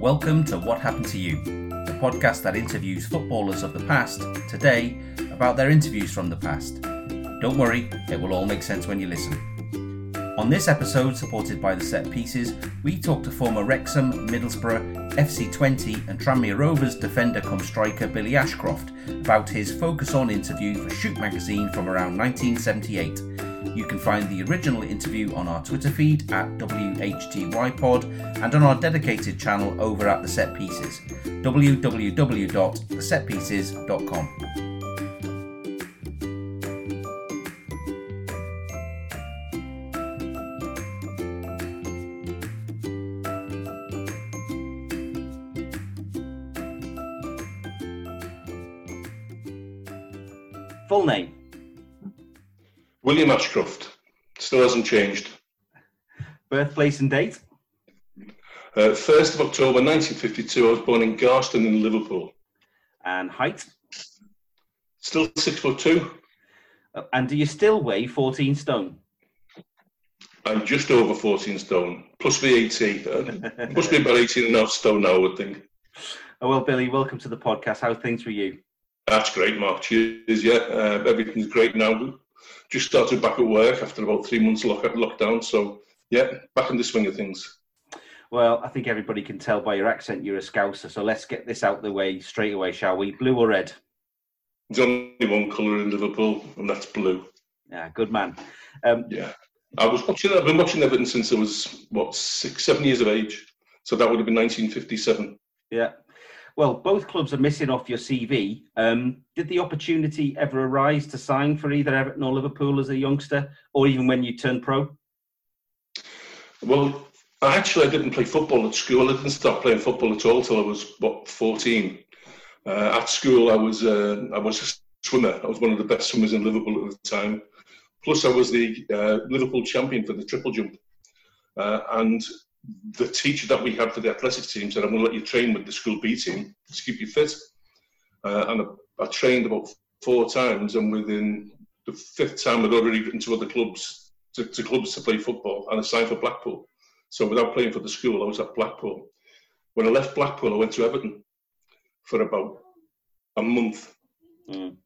Welcome to What Happened to You, the podcast that interviews footballers of the past, today, about their interviews from the past. Don't worry, it will all make sense when you listen. On this episode, supported by the Set Pieces, we talk to former Wrexham, Middlesbrough, FC Twente and Tranmere Rovers defender come striker Billy Ashcroft about his Focus On interview for Shoot magazine from around 1978 you can find the original interview on our Twitter feed at WHTYPod and on our dedicated channel over at The Set Pieces, www.thesetpieces.com. William Ashcroft. Still hasn't changed. Birthplace and date? Uh, 1st of October 1952. I was born in Garston in Liverpool. And height? Still six foot two. Uh, and do you still weigh 14 stone? I'm just over 14 stone, plus VAT. Uh, must be about 18 and a half stone now, I would think. Oh, well, Billy, welcome to the podcast. How's things for you? That's great, Mark. Cheers. Yeah, uh, everything's great now just started back at work after about three months lock- lockdown. So yeah, back in the swing of things. Well, I think everybody can tell by your accent you're a Scouser. So let's get this out the way straight away, shall we? Blue or red? There's only one colour in Liverpool, and that's blue. Yeah, good man. Um, yeah, I was watching. I've been watching Everton since I was what six, seven years of age. So that would have been 1957. Yeah, well, both clubs are missing off your CV. Um, did the opportunity ever arise to sign for either Everton or Liverpool as a youngster, or even when you turned pro? Well, actually, I didn't play football at school. I didn't start playing football at all until I was what 14. Uh, at school, I was uh, I was a swimmer. I was one of the best swimmers in Liverpool at the time. Plus, I was the uh, Liverpool champion for the triple jump. Uh, and the teacher that we had for the athletics team said, I'm going to let you train with the school B team to keep you fit. Uh, and I, I, trained about four times, and within the fifth time, I'd already written to other clubs, to, to clubs to play football, and I signed for Blackpool. So without playing for the school, I was at Blackpool. When I left Blackpool, I went to Everton for about a month. Mm.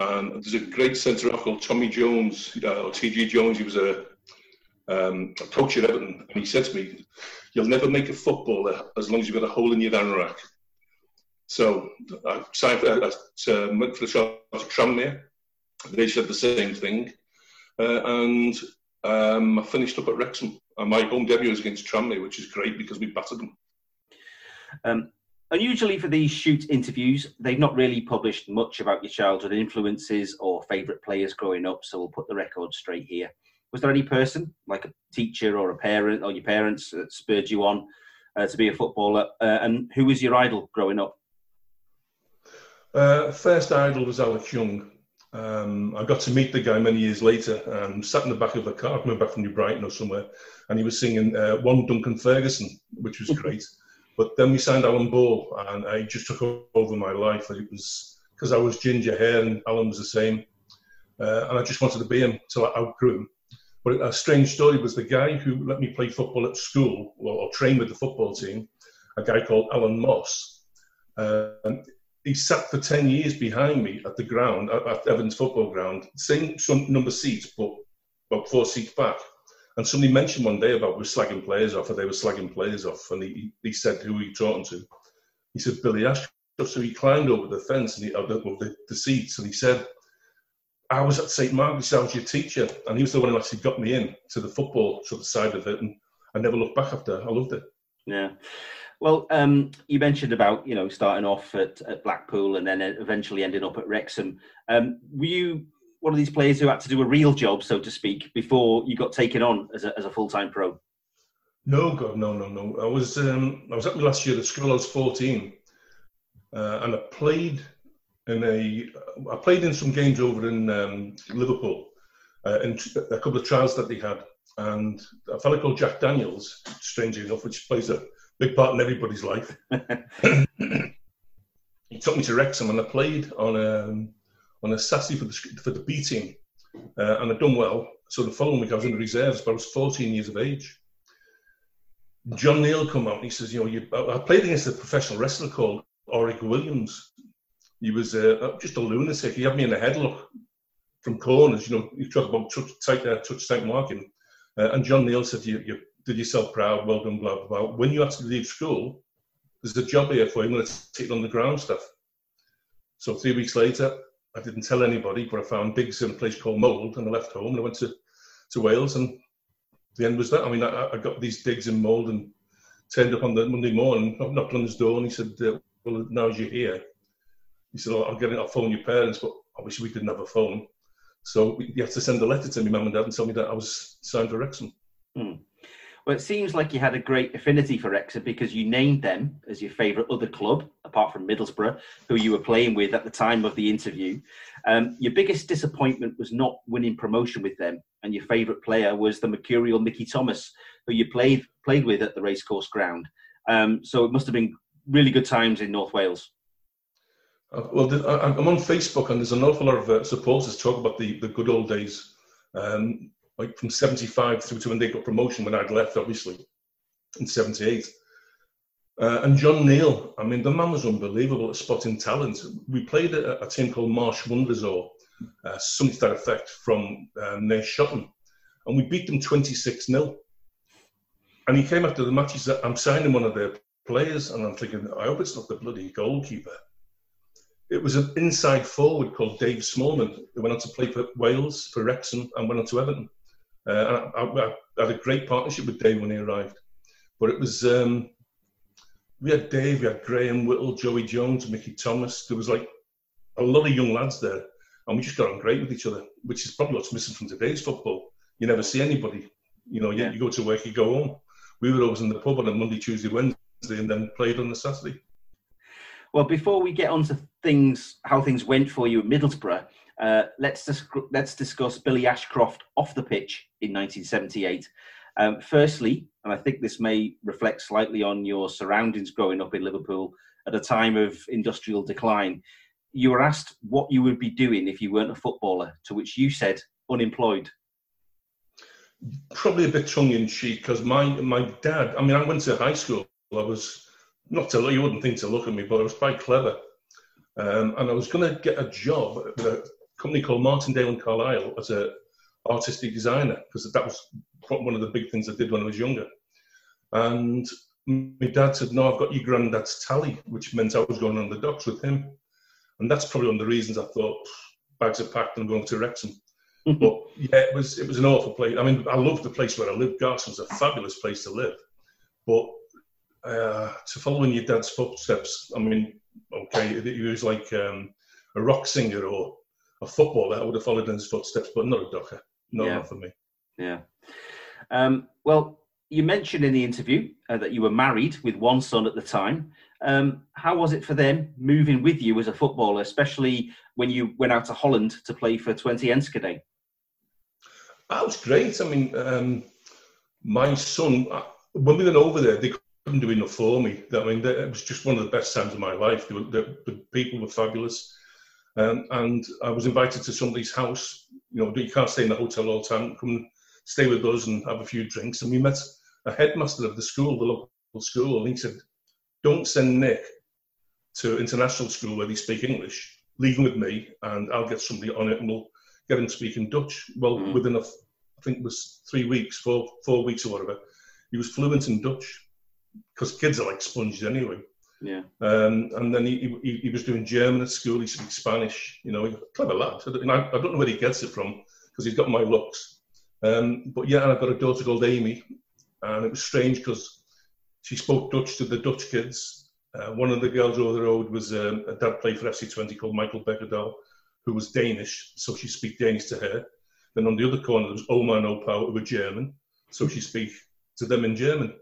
And there's a great centre half called Tommy Jones, uh, or TG Jones. He was a um, a coach at Everton, and he said to me, "You'll never make a footballer as long as you've got a hole in your anorak." So I signed for, uh, to, for the job at Tranmere. They said the same thing, uh, and um, I finished up at Wrexham. And my home debut was against Tranmere, which is great because we battered them. Um, unusually for these shoot interviews, they've not really published much about your childhood influences or favourite players growing up, so we'll put the record straight here was there any person, like a teacher or a parent or your parents, that spurred you on uh, to be a footballer? Uh, and who was your idol growing up? Uh, first idol was Alex Young. Um, I got to meet the guy many years later. Um, sat in the back of a car coming back from New Brighton or somewhere, and he was singing uh, "One Duncan Ferguson," which was great. but then we signed Alan Ball, and I just took over my life. It was because I was ginger hair and Alan was the same, uh, and I just wanted to be him till I outgrew him. But a strange story was the guy who let me play football at school or, or train with the football team, a guy called Alan Moss. Um, he sat for 10 years behind me at the ground, at, at Evans football ground, same number seats, but about four seats back. And somebody mentioned one day about we're slagging players off, or they were slagging players off, and he, he said who he talking to. He said Billy Ashcroft. So he climbed over the fence and he, uh, the, the, the seats, and he said, I was at St Margaret's, I was your teacher, and he was the one who actually got me in to the football sort of side of it, and I never looked back after. I loved it. Yeah. Well, um, you mentioned about you know starting off at, at, Blackpool and then eventually ending up at Wrexham. Um, were you one of these players who had to do a real job, so to speak, before you got taken on as a, as a full time pro? No, God, no, no, no. I was um, I was at my last year at school. I was fourteen, uh, and I played in a. I played in some games over in um, Liverpool, uh, in a couple of trials that they had, and a fellow called Jack Daniels, strangely enough, which plays a big part in everybody's life. he took me to Wrexham, and I played on a um, on a sassy for the for the B team, uh, and I'd done well. So the following week I was in the reserves, but I was 14 years of age. John Neal come out and he says, you know, you, I played against a professional wrestler called Orig Williams. He was uh, just a lunatic. He had me in a headlock from corners. You know, you talk about touch tight, uh, touch tight marking. Uh, and John Neal said, you, you did yourself proud, well done, blah, blah, blah. When you actually leave school, there's a job here for you. I'm going to take on the ground stuff. So three weeks later, I didn't tell anybody, but I found digs in a place called Mold, and I left home and I went to, to Wales, and the end was that. I mean, I, I got these digs in Mold and turned up on the Monday morning, knocked on his door, and he said, uh, "Well, now you're here." He said, oh, "I'll get it. I'll phone your parents," but obviously we didn't have a phone, so you have to send a letter to my mum and dad and tell me that I was signed for Wrexham. Hmm. Well, it seems like you had a great affinity for Wrexham because you named them as your favourite other club, apart from Middlesbrough, who you were playing with at the time of the interview. Um, your biggest disappointment was not winning promotion with them, and your favourite player was the mercurial Mickey Thomas, who you played played with at the racecourse ground. Um, so it must have been really good times in North Wales. Uh, well, I'm on Facebook, and there's an awful lot of uh, supporters talk about the, the good old days. Um, like from 75 through to when they got promotion when I'd left, obviously, in 78. Uh, and John Neal, I mean, the man was unbelievable at spotting talent. We played a, a team called Marsh Wonders or uh, something to that effect from uh, Shotton, and we beat them 26 0. And he came after the match, he said, I'm signing one of their players, and I'm thinking, I hope it's not the bloody goalkeeper. It was an inside forward called Dave Smallman who went on to play for Wales, for Wrexham, and went on to Everton. Uh, I, I, I, had a great partnership with Dave when he arrived. But it was, um, we had Dave, we had Graham Whittle, Joey Jones, Mickey Thomas. There was like a lot of young lads there. And we just got on great with each other, which is probably what's missing from today's football. You never see anybody. You know, you, yeah. you go to work, you go home. We were always in the pub on a Monday, Tuesday, Wednesday, and then played on the Saturday. Well, before we get on to things, how things went for you at Middlesbrough, uh, let's dis- let's discuss Billy Ashcroft off the pitch in 1978. Um, firstly, and I think this may reflect slightly on your surroundings growing up in Liverpool at a time of industrial decline. You were asked what you would be doing if you weren't a footballer, to which you said unemployed. Probably a bit tongue in cheek because my my dad. I mean, I went to high school. I was not to look you wouldn't think to look at me, but I was quite clever. Um, and I was going to get a job at a company called Martindale and Carlisle as a artistic designer because that was one of the big things I did when I was younger. And my dad said, "No, I've got your granddad's tally," which meant I was going on the docks with him. And that's probably one of the reasons I thought bags are packed and I'm going to Wrexham. but yeah, it was it was an awful place. I mean, I loved the place where I lived. Garston was a fabulous place to live, but uh, to follow in your dad's footsteps, I mean, okay, he was like um, a rock singer or a footballer, I would have followed in his footsteps, but not a docker. No, yeah. not for me. Yeah. Um, well, you mentioned in the interview uh, that you were married with one son at the time. Um, how was it for them moving with you as a footballer, especially when you went out to Holland to play for Twente Enschede? That was great. I mean, um, my son, uh, when we went over there, they couldn't do enough for me. I mean, it was just one of the best times of my life. Were, the, the, people were fabulous. Um, and I was invited to somebody's house. You know, you can't stay in the hotel all the time. Come stay with us and have a few drinks. And we met a headmaster of the school, the local school, and he said, "Don't send Nick to international school where they speak English. Leave him with me, and I'll get somebody on it, and we'll get him speaking Dutch." Well, mm. within a, I think it was three weeks, four four weeks or whatever, he was fluent in Dutch because kids are like sponges anyway. Yeah. Um, and then he, he, he, was doing German at school. He speaks Spanish. You know, clever lad. And I I don't know where he gets it from because he's got my looks. Um, but yeah, and I've got a daughter called Amy, and it was strange because she spoke Dutch to the Dutch kids. Uh, one of the girls over the road was um, a dad played for FC Twente called Michael Beckerdahl, who was Danish, so she speak Danish to her. Then on the other corner there was Oma and Opa, who were German, so she speak to them in German.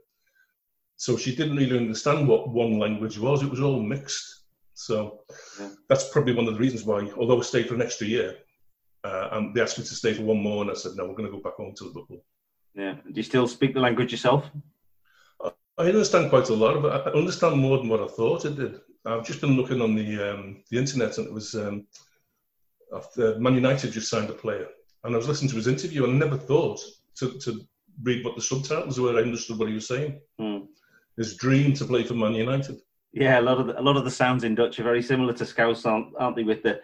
So she didn't really understand what one language was. It was all mixed. So yeah. that's probably one of the reasons why, although I stayed for an extra year, uh, and they asked me to stay for one more, and I said, no, we're going to go back home to Liverpool. Yeah. Do you still speak the language yourself? I, I understand quite a lot of it. I understand more than what I thought I did. I've just been looking on the um, the internet, and it was um, after Man United just signed a player, and I was listening to his interview, and I never thought to, to read what the subtitles were. I understood what he was saying. Mm. His dream to play for Man United. Yeah, a lot of the, a lot of the sounds in Dutch are very similar to Scouse, aren't, aren't they? With the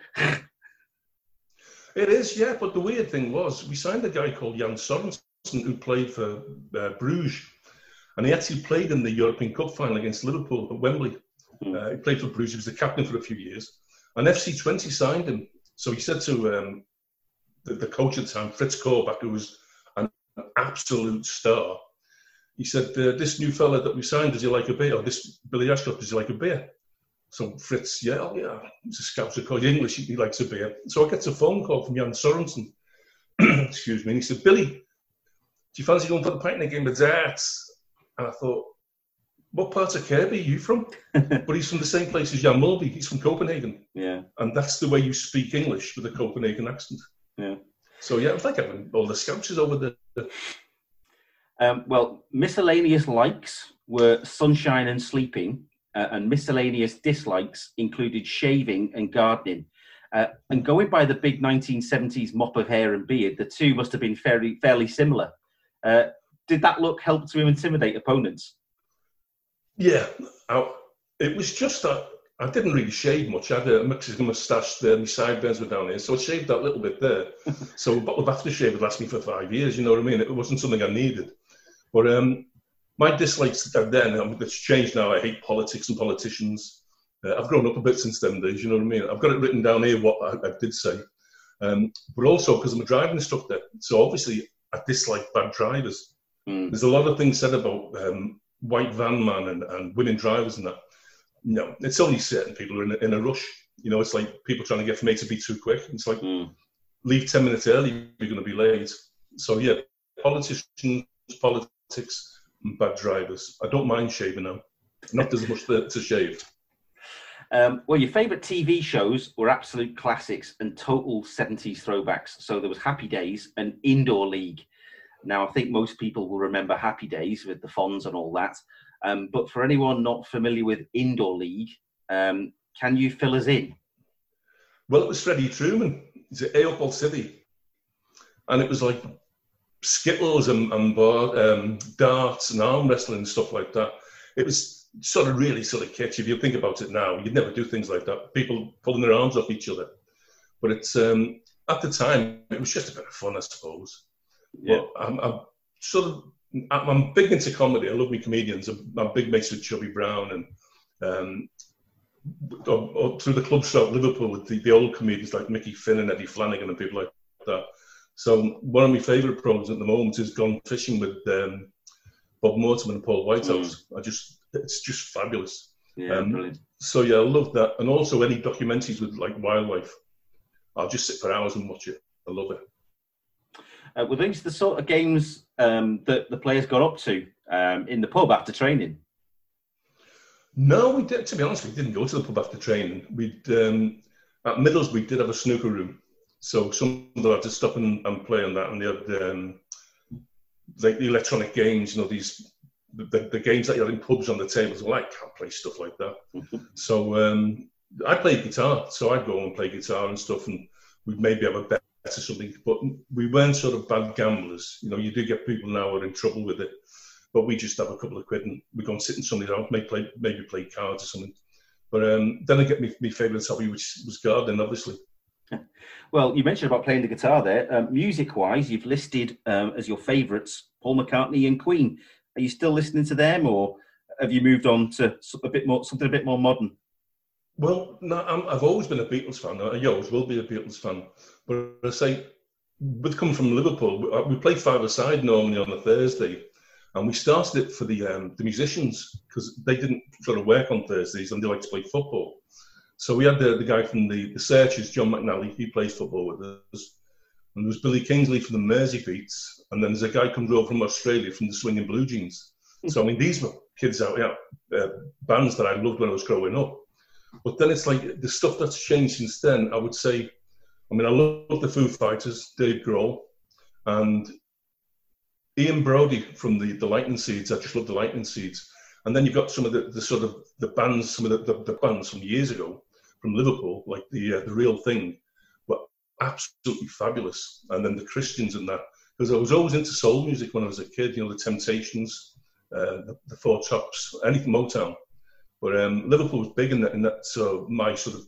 it is, yeah. But the weird thing was, we signed a guy called Jan Sorensen who played for uh, Bruges, and he actually played in the European Cup final against Liverpool at Wembley. Mm. Uh, he played for Bruges. He was the captain for a few years, and FC Twente signed him. So he said to um, the, the, coach at the time, Fritz Korbach, who was an absolute star, he said, uh, "This new fella that we signed, does he like a beer? Or this Billy Ashcroft, does he like a beer?" So Fritz, yeah, oh, yeah, he's a scout, of course, English, he, likes a beer. So I get a phone call from Jan Sorensen, excuse me, and he said, Billy, do you fancy going for the pint in a game of darts? And I thought, what part of Kirkby are you from? but he's from the same place as Jan Molby. He's from Copenhagen. Yeah. And that's the way you speak English with a Copenhagen accent. Yeah. So yeah, it was like having all the scouts over there. Um, well, miscellaneous likes were sunshine and sleeping, uh, and miscellaneous dislikes included shaving and gardening. Uh, and going by the big 1970s mop of hair and beard, the two must have been fairly fairly similar. Uh, did that look help to intimidate opponents? Yeah, I, it was just that I didn't really shave much. I had a Mexican moustache there, my sideburns were down here, so I shaved that little bit there. so a bottle of aftershave would last me for five years, you know what I mean? It wasn't something I needed. But um, my dislikes then, um, it's changed now. I hate politics and politicians. Uh, I've grown up a bit since them days, you know what I mean? I've got it written down here what I, I did say. Um, but also because I'm a driving instructor. So obviously I dislike bad drivers. Mm. There's a lot of things said about um, white van man and, and women drivers and that. No, it's only certain people are in a, in a rush. You know, it's like people trying to get from A to B too quick. It's like, mm. leave 10 minutes early, you're going to be late. So, yeah, politicians, politics, and bad drivers. I don't mind shaving them. Not as much to, to shave. Um, well, your favourite TV shows were absolute classics and total 70s throwbacks. So there was Happy Days and Indoor League. Now, I think most people will remember Happy Days with the Fonz and all that. Um, but for anyone not familiar with Indoor League, um, can you fill us in? Well, it was Freddie Trueman. He's at Airport City. And it was like skittles and, and bar, um, darts and arm wrestling and stuff like that. It was sort of really sort of catchy. If you think about it now, you'd never do things like that. People pulling their arms off each other. But it's um, at the time, it was just a bit of fun, I suppose. Yeah. I'm, I'm, sort of I'm big into comedy. I love me comedians. I'm, I'm big mates with Chubby Brown and um, or, or through the club shop Liverpool with the, the, old comedians like Mickey Finn and Eddie Flanagan and people like that. So one of my favourite programs at the moment is Gone Fishing with um, Bob Mortimer and Paul Whitehouse. Mm. I just it's just fabulous. Yeah, um, brilliant. So yeah, I love that, and also any documentaries with like wildlife. I'll just sit for hours and watch it. I love it. Uh, were these the sort of games um, that the players got up to um, in the pub after training? No, we did. To be honest, we didn't go to the pub after training. We um, at Middles we did have a snooker room, so some of them had to stop and, and play on that, and they had um, like the electronic games. You know, these the, the games that you had in pubs on the tables. Well, I can't play stuff like that. Mm-hmm. So um, I played guitar, so I'd go and play guitar and stuff, and we'd maybe have a bet or something. But we weren't sort of bad gamblers. You know, you do get people now who are in trouble with it. But we just have a couple of quid and we go and sit in somebody's house, maybe play, maybe play cards or something. But um, then I get my, my favourite hobby, which was gardening, obviously. Well, you mentioned about playing the guitar there. Um, music-wise, you've listed um, as your favourites Paul McCartney and Queen. Are you still listening to them, or have you moved on to a bit more something a bit more modern? Well, no, i have always been a Beatles fan. I always will be a Beatles fan. But I say, with coming from Liverpool, uh, we play five-a-side normally on a Thursday, and we started it for the um, the musicians because they didn't sort of work on Thursdays and they like to play football. So we had the, the guy from the, the Searchers, John McNally, he plays football with us. And there was Billy Kingsley from the Merseybeats, and then there's a guy comes over from Australia from the Swinging Blue Jeans. So I mean, these were kids out, yeah, uh, bands that I loved when I was growing up. But then it's like the stuff that's changed since then. I would say, I mean, I love the Foo Fighters, Dave Grohl, and Ian Broudie from the, the Lightning Seeds. I just love the Lightning Seeds. And then you've got some of the, the sort of the bands, some of the, the, the bands from years ago from Liverpool, like the uh, the Real Thing, were absolutely fabulous. And then the Christians and that, because I was always into soul music when I was a kid. You know, the Temptations, uh, the, the, Four Tops, anything Motown. But um, Liverpool was big in that. In that, so my sort of,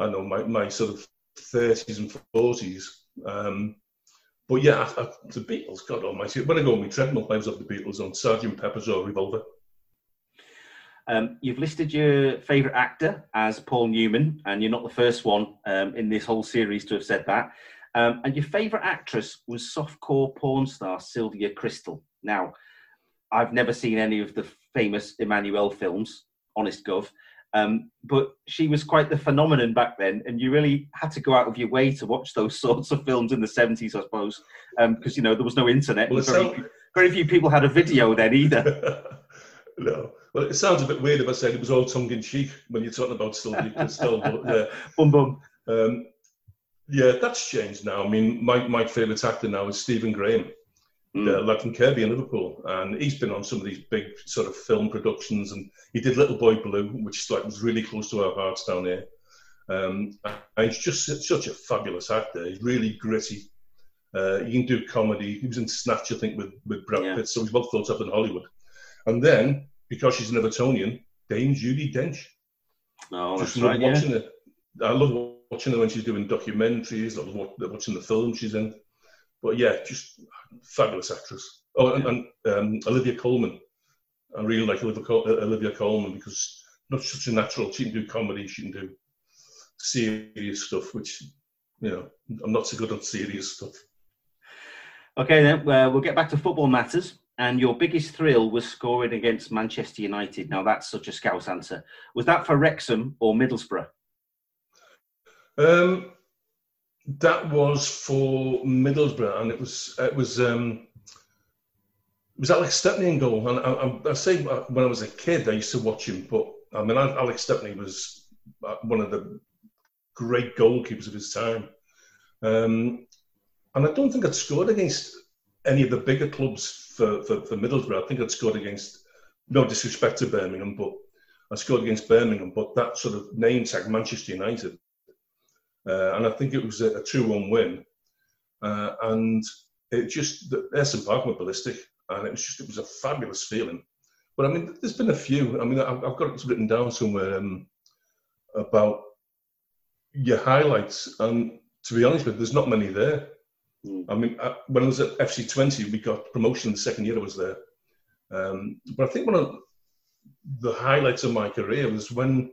I know my my sort of thirties and forties. Um, but yeah, I, I, the Beatles, God Almighty. When I go on my treadmill, I was of the Beatles on Sergeant Pepper's or Revolver. Um, you've listed your favourite actor as Paul Newman, and you're not the first one um, in this whole series to have said that. Um, and your favourite actress was softcore porn star Sylvia Kristel. Now, I've never seen any of the famous Emmanuelle films, honest gov, um, but she was quite the phenomenon back then, and you really had to go out of your way to watch those sorts of films in the 70s, I suppose, because, um, you know, there was no internet. Well, very, very few people had a video then either. no. Well, it sounds a bit weird if I said it was all tongue in cheek when you're talking about Sylvia Kristel, but yeah. bum bum. Um, yeah, that's changed now. I mean, my, my favourite actor now is Stephen Graham, mm. the lad from Kirkby in Liverpool, and he's been on some of these big sort of film productions, and he did Little Boy Blue, which like was really close to our hearts down here. Um, and he's just such a fabulous actor. He's really gritty. Uh, he can do comedy. He was in Snatch, I think, with, with Brad yeah. Pitt, so he's well thought up in Hollywood. And then because she's an Evertonian, Dame Judi Dench. Oh, Just love right, watching yeah. it. I love watching her when she's doing documentaries. I love watching the film she's in. But yeah, just fabulous actress. Oh, and, and um, Olivia Colman. I really like Olivia, Col- uh, Olivia Colman because not such a natural. She can do comedy. She can do serious stuff, which you know I'm not so good on serious stuff. Okay, then uh, we'll get back to football matters and your biggest thrill was scoring against Manchester United. Now that's such a scouse answer. Was that for Wrexham or Middlesbrough? Um, that was for Middlesbrough, and it was it was um, was Alex Stepney in goal. And I, I, I, say uh, when I was a kid, I used to watch him, but I mean Alex Stepney was uh, one of the great goalkeepers of his time. Um, and I don't think I'd scored against any of the bigger clubs for, for, for Middlesbrough. I think I'd scored against, no disrespect to Birmingham, but I scored against Birmingham, but that sort of name tag Manchester United. Uh, and I think it was a, a 2 1 win. Uh, and it just, the Ayresome Park were ballistic. And it was just, it was a fabulous feeling. But I mean, there's been a few. I mean, I've, I've got it written down somewhere um, about your highlights. And to be honest with you, there's not many there. Mm. I mean, uh, when I was at FC Twente, we got promotion the second year I was there. Um, but I think one of the highlights of my career was when,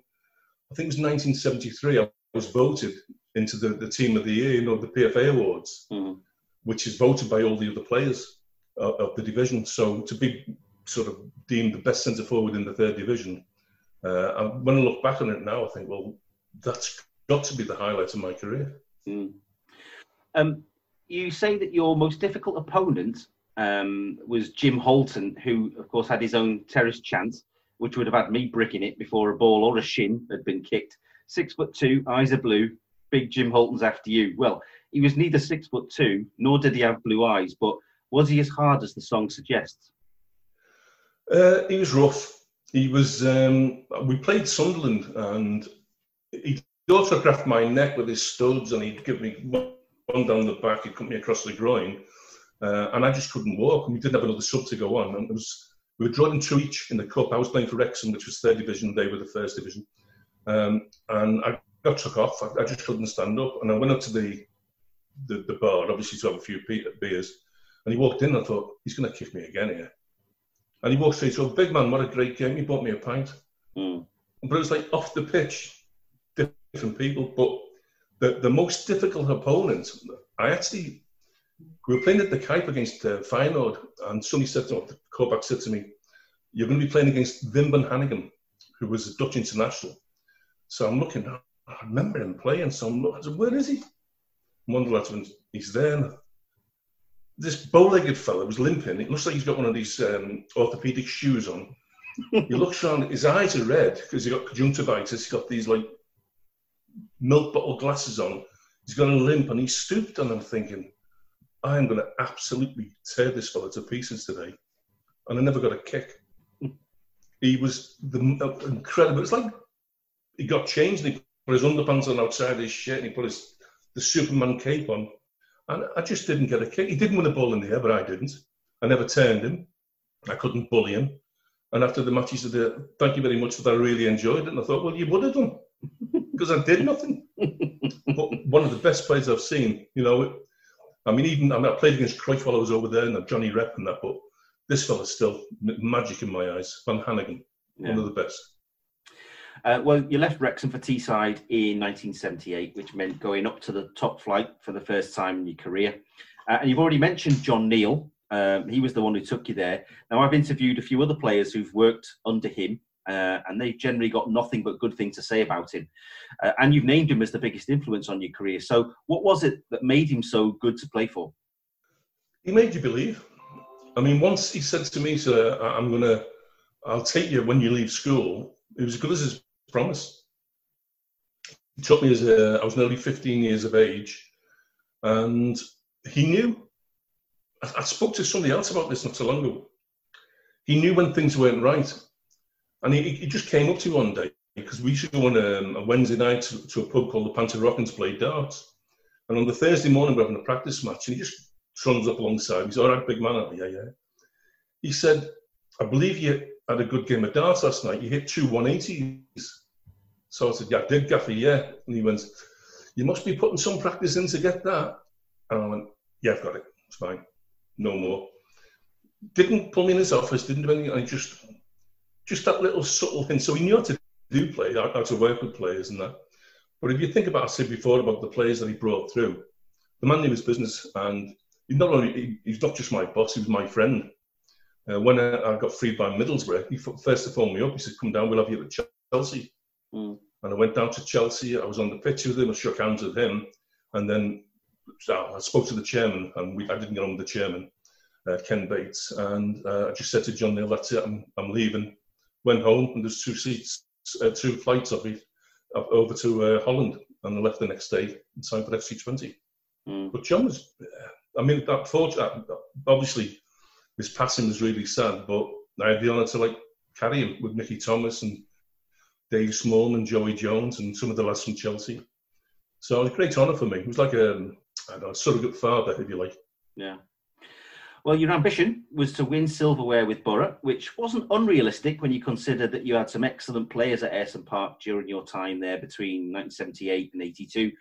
I think it was 1973, I was voted into the, the team of the year, you know, the PFA Awards, mm. which is voted by all the other players of, of, the division. So to be sort of deemed the best centre forward in the third division, uh, when I look back on it now, I think, well, that's got to be the highlight of my career. Mm. Um, you say that your most difficult opponent um, was Jim Holton, who, of course, had his own terrace chance, which would have had me bricking it before a ball or a shin had been kicked. Six foot two, eyes are blue. Big Jim Holton's after you. Well, he was neither six foot two nor did he have blue eyes, but was he as hard as the song suggests? Uh, he was rough. He was. Um, we played Sunderland, and he'd autographed my neck with his studs, and he'd give me one down the back, it cut me across the groin, uh, and I just couldn't walk. And we didn't have another sub to go on, and it was we were drawn two each in the cup. I was playing for Wrexham, which was third division. They were the first division, um, and I got took off. I, I, just couldn't stand up, and I went up to the the, the bar, obviously to have a few beers. And he walked in. and I thought he's going to kick me again here. And he walked straight. So, big man, what a great game! He bought me a pint. Mm. But it was like off the pitch, different people. But the, the most difficult opponent, I actually, we were playing at the Kuip against uh, Feyenoord, and somebody said to me, the quarterback said to me, you're going to be playing against Wim van Hanegem, who was a Dutch international. So I'm looking, I remember him playing, so I'm looking, where is he? One of the lads went, he's there. This bow-legged fella was limping. It looks like he's got one of these um, orthopedic shoes on. he looks around, his eyes are red because he got conjunctivitis. He's got these like milk bottle glasses on. He's got a limp and he stooped and I'm thinking, I am going to absolutely tear this fella to pieces today. And I never got a kick. he was the uh, incredible. It's like he got changed and he put his underpants on outside his shirt and he put his the Superman cape on. And I just didn't get a kick. He didn't win a ball in the air, but I didn't. I never turned him. I couldn't bully him. And after the match, he said, Thank you very much for that. I really enjoyed it. And I thought, Well, you would have done because I did nothing. but one of the best players I've seen, you know, I mean, even I, mean, I played against Cruyff while I was over there and Johnny Rep and that, but this fella's still magic in my eyes. Van Hanegem, yeah. one of the best. Uh, well, you left Wrexham for Teesside in 1978, which meant going up to the top flight for the first time in your career. Uh, and you've already mentioned John Neal. Um, he was the one who took you there. Now, I've interviewed a few other players who've worked under him, uh, and they've generally got nothing but good things to say about him. Uh, and you've named him as the biggest influence on your career. So, what was it that made him so good to play for? He made you believe. I mean, once he said to me, "Sir, I'm to, I'll take you when you leave school." It was as good as his promise. He took me as a, I was nearly 15 years of age, and he knew. I, I spoke to somebody else about this not so long ago. He knew when things weren't right, and he, he just came up to me one day because we used to go on a, a Wednesday night to, to, a pub called the Panther Rock and play darts. And on the Thursday morning, we're having a practice match, and he just trundles up alongside. He's all right, big man. Yeah, yeah. He said, "I believe you had a good game of darts last night. You hit two 180s." So I said, "Yeah, I did, Gaffy. Yeah." And he went, "You must be putting some practice in to get that." And I went, "Yeah, I've got it. It's fine. No more." Didn't pull me in his office. Didn't do anything. I just, just that little subtle thing. So he knew how to do play, how, to work with players and that. But if you think about, I said before about the players that he brought through, the man knew his business, and he not only he's not just my boss, he was my friend. Uh, when I, I, got freed by Middlesbrough, he first phoned me up. He said, "Come down, we'll have you at Chelsea." Mm. And I went down to Chelsea. I was on the pitch with him. I shook hands with him, and then I spoke to the chairman, and we, I didn't get on with the chairman, uh, Ken Bates, and uh, I just said to John Neal, "That's it. I'm, I'm leaving." Went home, and there's two seats, uh, two flights of me over to uh, Holland, and I left the next day in time for FC Twente. Mm. But John was, I mean, that fortunate. Obviously, his passing was really sad, but I had the honour to like carry him with Mickey Thomas and Dave Small and Joey Jones, and some of the lads from Chelsea. So it was a great honour for me. It was like a, I don't know, a surrogate father, if you like. Yeah. Well, your ambition was to win silverware with Borough, which wasn't unrealistic when you consider that you had some excellent players at Ayresome Park during your time there between 1978 and 82,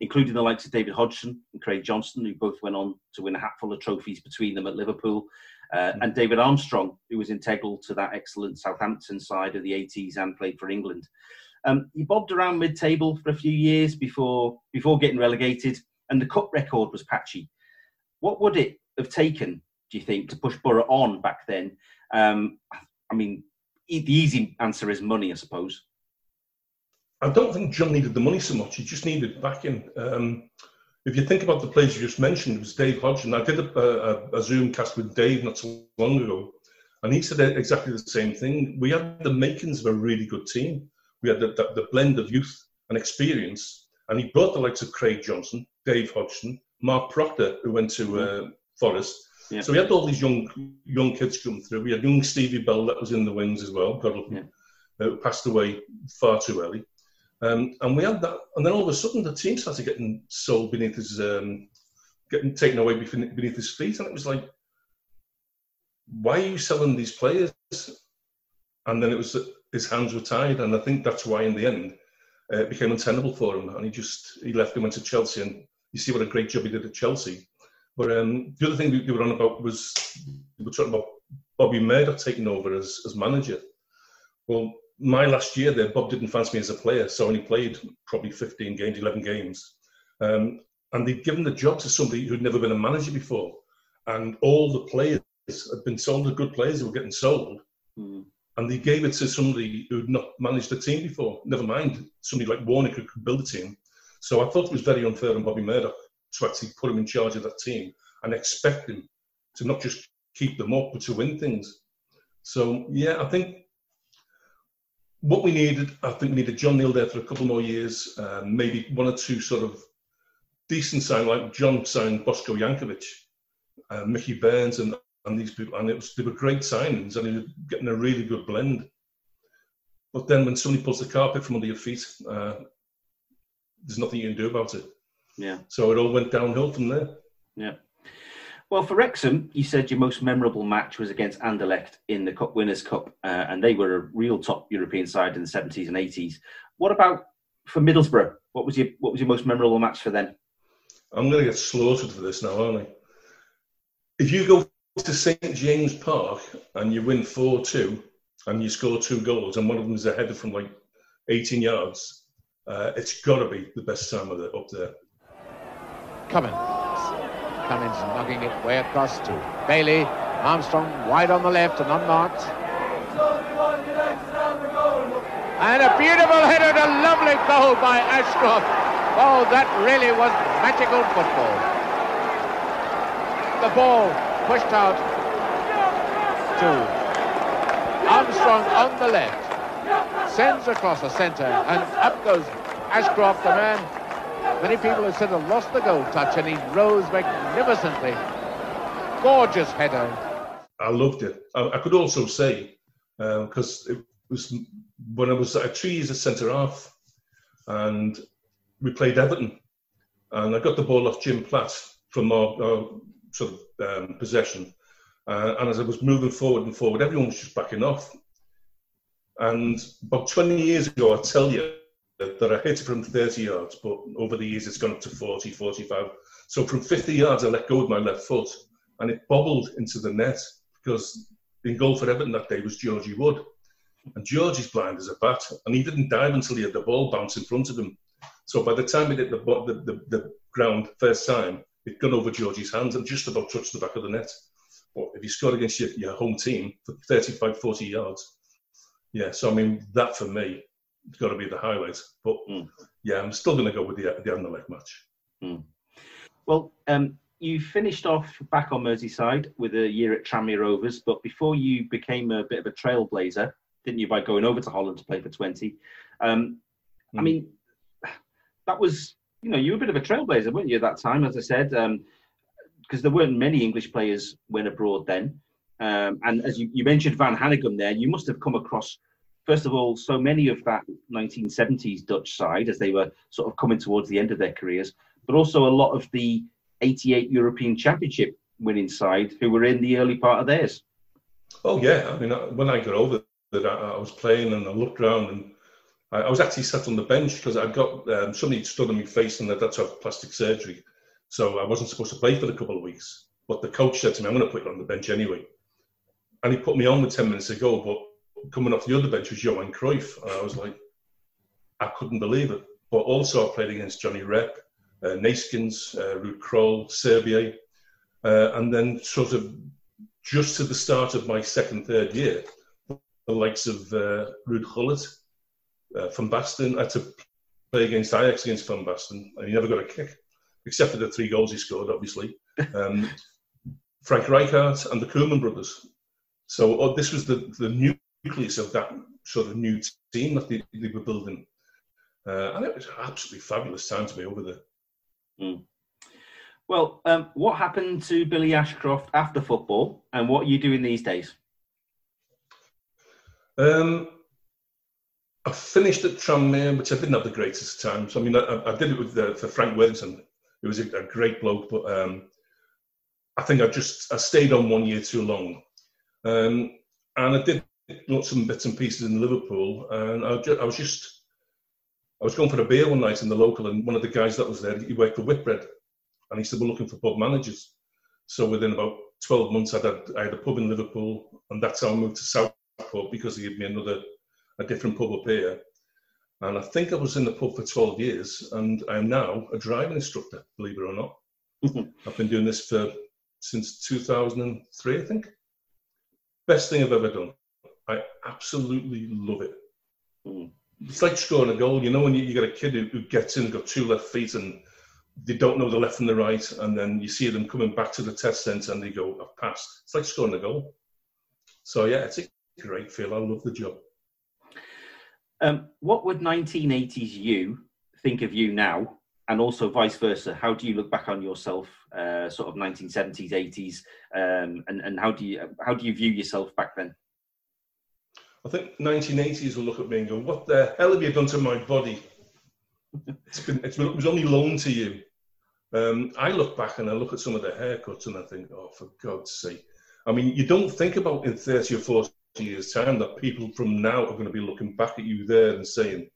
including the likes of David Hodgson and Craig Johnston, who both went on to win a hatful of trophies between them at Liverpool, uh, and David Armstrong, who was integral to that excellent Southampton side of the 80s and played for England. Um, he bobbed around mid-table for a few years before before getting relegated, and the cup record was patchy. What would it have taken do you think, to push Borough on back then? Um, I mean, the easy answer is money, I suppose. I don't think John needed the money so much. He just needed backing. Um, if you think about the players you just mentioned, it was Dave Hodgson. I did a, a, a, Zoom cast with Dave not so long ago, and he said exactly the same thing. We had the makings of a really good team. We had the, the, the blend of youth and experience, and he brought the likes of Craig Johnston, Dave Hodgson, Mark Proctor, who went to uh, Forest, yeah. So we had all these young young kids come through. We had young Stevie Bell that was in the wings as well. God love him. Yeah. Uh, passed away far too early. Um, and we had that, and then all of a sudden the team started getting sold beneath his, um, getting taken away beneath his feet, and it was like, why are you selling these players? And then it was his hands were tied, and I think that's why in the end uh, it became untenable for him, and he just he left and went to Chelsea, and you see what a great job he did at Chelsea. But um, the other thing we, were on about was we were talking about Bobby Murdoch taking over as, as manager. Well, my last year there, Bob didn't fancy me as a player, so I only played probably 15 games, 11 games. Um, and they'd given the job to somebody who'd never been a manager before. And all the players had been sold, the good players who were getting sold. Mm. And they gave it to somebody who'd not managed a team before. Never mind, somebody like Warnock who could build a team. So I thought it was very unfair on Bobby Murdoch to actually put him in charge of that team and expect him to not just keep them up but to win things. So yeah, I think what we needed, I think we needed John Neal there for a couple more years, um, maybe one or two sort of decent sign like John signed Bosko Jankovic, uh, Mickey Burns, and, and these people, and it was they were great signings, and he was getting a really good blend. But then when somebody pulls the carpet from under your feet, uh, there's nothing you can do about it. Yeah. So it all went downhill from there. Yeah. Well, for Wrexham, you said your most memorable match was against Anderlecht in the Cup Winners' Cup, uh, and they were a real top European side in the 70s and 80s. What about for Middlesbrough? What was your What was your most memorable match for them? I'm going to get slaughtered for this now, aren't I? If you go to St James Park and you win 4 2 and you score two goals, and one of them is a header from like 18 yards, uh, it's got to be the best time of the, up there. Cummins. Cummins knocking it way across to Bailey. Armstrong wide on the left and unmarked. And a beautiful header, a lovely goal by Ashcroft. Oh, that really was magical football. The ball pushed out to Armstrong on the left. Sends across the centre and up goes Ashcroft, the man Many people have said have lost the goal touch, and he rose magnificently. Gorgeous header. I loved it. I, I could also say, because um, it was when I was at Trees at centre half, and we played Everton, and I got the ball off Jim Platt from our, our sort of um, possession, uh, and as I was moving forward and forward, everyone was just backing off. And about 20 years ago, I tell you, that I hit from 30 yards, but over the years it's gone up to 40, 45. So from 50 yards, I let go with my left foot and it bobbled into the net because in goal for Everton that day was Georgie Wood. And Georgie's blind as a bat, and he didn't dive until he had the ball bounce in front of him. So by the time he hit the, the, the, the ground first time, it'd gone over Georgie's hands and just about touched the back of the net. But if you scored against your, your home team for 35, 40 yards, yeah, so I mean, that for me it's got to be the highlight. But mm. yeah, I'm still going to go with the the Anderlecht match. Mm. Well, um, you finished off back on Merseyside with a year at Tranmere Rovers, but before you became a bit of a trailblazer, didn't you, by going over to Holland to play for Twente? Um, mm. I mean, that was, you know, you were a bit of a trailblazer, weren't you, at that time, as I said, because um, there weren't many English players went abroad then. Um, and as you, you, mentioned Van Hanegem there, you must have come across first of all, so many of that 1970s Dutch side as they were sort of coming towards the end of their careers, but also a lot of the 88 European Championship winning side who were in the early part of theirs. Oh, yeah. I mean, when I got over that, I, was playing and I looked around and I, was actually sat on the bench because I got um, somebody stood on my face and I had to have plastic surgery. So I wasn't supposed to play for a couple of weeks. But the coach said to me, I'm going to put you on the bench anyway. And he put me on with 10 minutes ago, but coming off the other bench was Johan Cruyff, and I was like, I couldn't believe it. But also I played against Johnny Rep, uh, Neeskens, uh, Ruud Krol, Suurbier, uh, and then sort of just to the start of my second, third year, the likes of uh, Ruud Gullit, uh, Van Basten. I had to play against Ajax against Van Basten, and he never got a kick, except for the three goals he scored, obviously. Um, Frank Rijkaard and the Koeman brothers. So oh, this was the, the new nucleus of that sort of new team that they, they were building. Uh, and it was an absolutely fabulous time to be over there. Mm. Well, um, what happened to Billy Ashcroft after football, and what are you doing these days? Um, I finished at Tranmere, which I didn't have the greatest times. So, I mean, I, I did it with the, for Frank Worthington. It was a, a great bloke, but um, I think I just I stayed on one year too long, um, and I did lots of bits and pieces in Liverpool, and I, just, I was just, I was going for a beer one night in the local, and one of the guys that was there, he worked for Whitbread, and he said, "We're looking for pub managers." So within about 12 months, I had, I had a pub in Liverpool, and that's how I moved to Southport because he gave me another, a different pub up here. And I think I was in the pub for 12 years, and I am now a driving instructor, believe it or not. Mm-hmm. I've been doing this for since 2003, I think. Best thing I've ever done. I absolutely love it. Mm. It's like scoring a goal. You know, when you, you got a kid who, who gets in, got two left feet, and they don't know the left from the right, and then you see them coming back to the test centre and they go, I've passed. It's like scoring a goal. So, yeah, it's a great feel. I love the job. Um, what would 1980s you think of you now? And also vice versa. How do you look back on yourself, uh, sort of 1970s, 80s, um, and, and how do you how do you view yourself back then? I think 1980s will look at me and go, "What the hell have you done to my body? It's been, it's been, it was only loaned to you." Um, I look back and I look at some of the haircuts and I think, oh, for God's sake. I mean, you don't think about in 30 or 40 years' time that people from now are going to be looking back at you there and saying,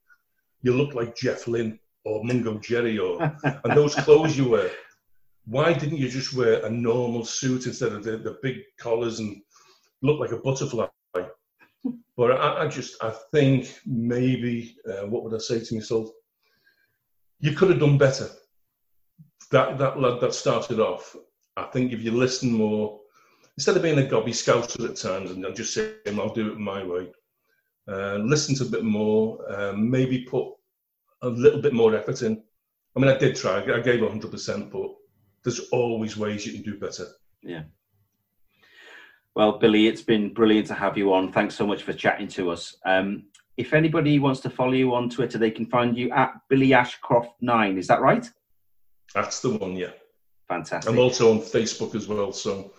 you look like Jeff Lynne or Mungo Jerry or and those clothes you wear. Why didn't you just wear a normal suit instead of the, the big collars and look like a butterfly? But I, I just, I think maybe, uh, what would I say to myself? You could have done better. That that lad that started off, I think if you listen more, instead of being a gobby scouser at times and just saying I'll do it my way, uh, listen to a bit more, um, maybe put a little bit more effort in. I mean, I did try. I gave 100%, but there's always ways you can do better. Yeah. Well, Billy, it's been brilliant to have you on. Thanks so much for chatting to us. Um, if anybody wants to follow you on Twitter, they can find you at Billy Ashcroft nine. Is that right? That's the one. Yeah. Fantastic. I'm also on Facebook as well, so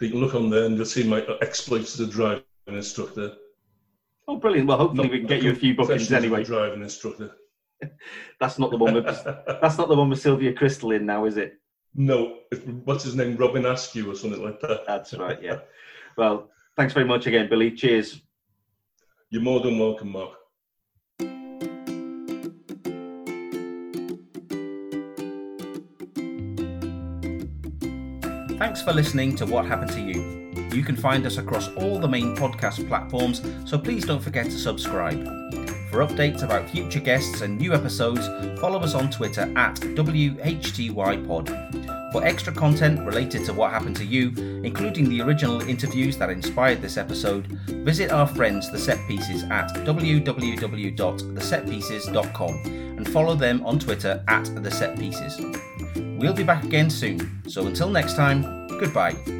you can look on there and you'll see my exploits as a driving instructor. Oh, brilliant! Well, hopefully we can get you a few bookings anyway. Driving instructor. that's not the one with that's not the one with Sylvia Kristel in now, is it? No, what's his name? Robin Askew or something like that. That's right. Yeah. well, thanks very much again, Billy. Cheers. You're more than welcome, Mark. Thanks for listening to What Happened to You. You can find us across all the main podcast platforms, so please don't forget to subscribe. For updates about future guests and new episodes, follow us on Twitter at WHTYPod. For extra content related to what happened to you, including the original interviews that inspired this episode, visit our friends The Set Pieces at www.thesetpieces.com and follow them on Twitter at The Set Pieces. We'll be back again soon, so until next time, goodbye.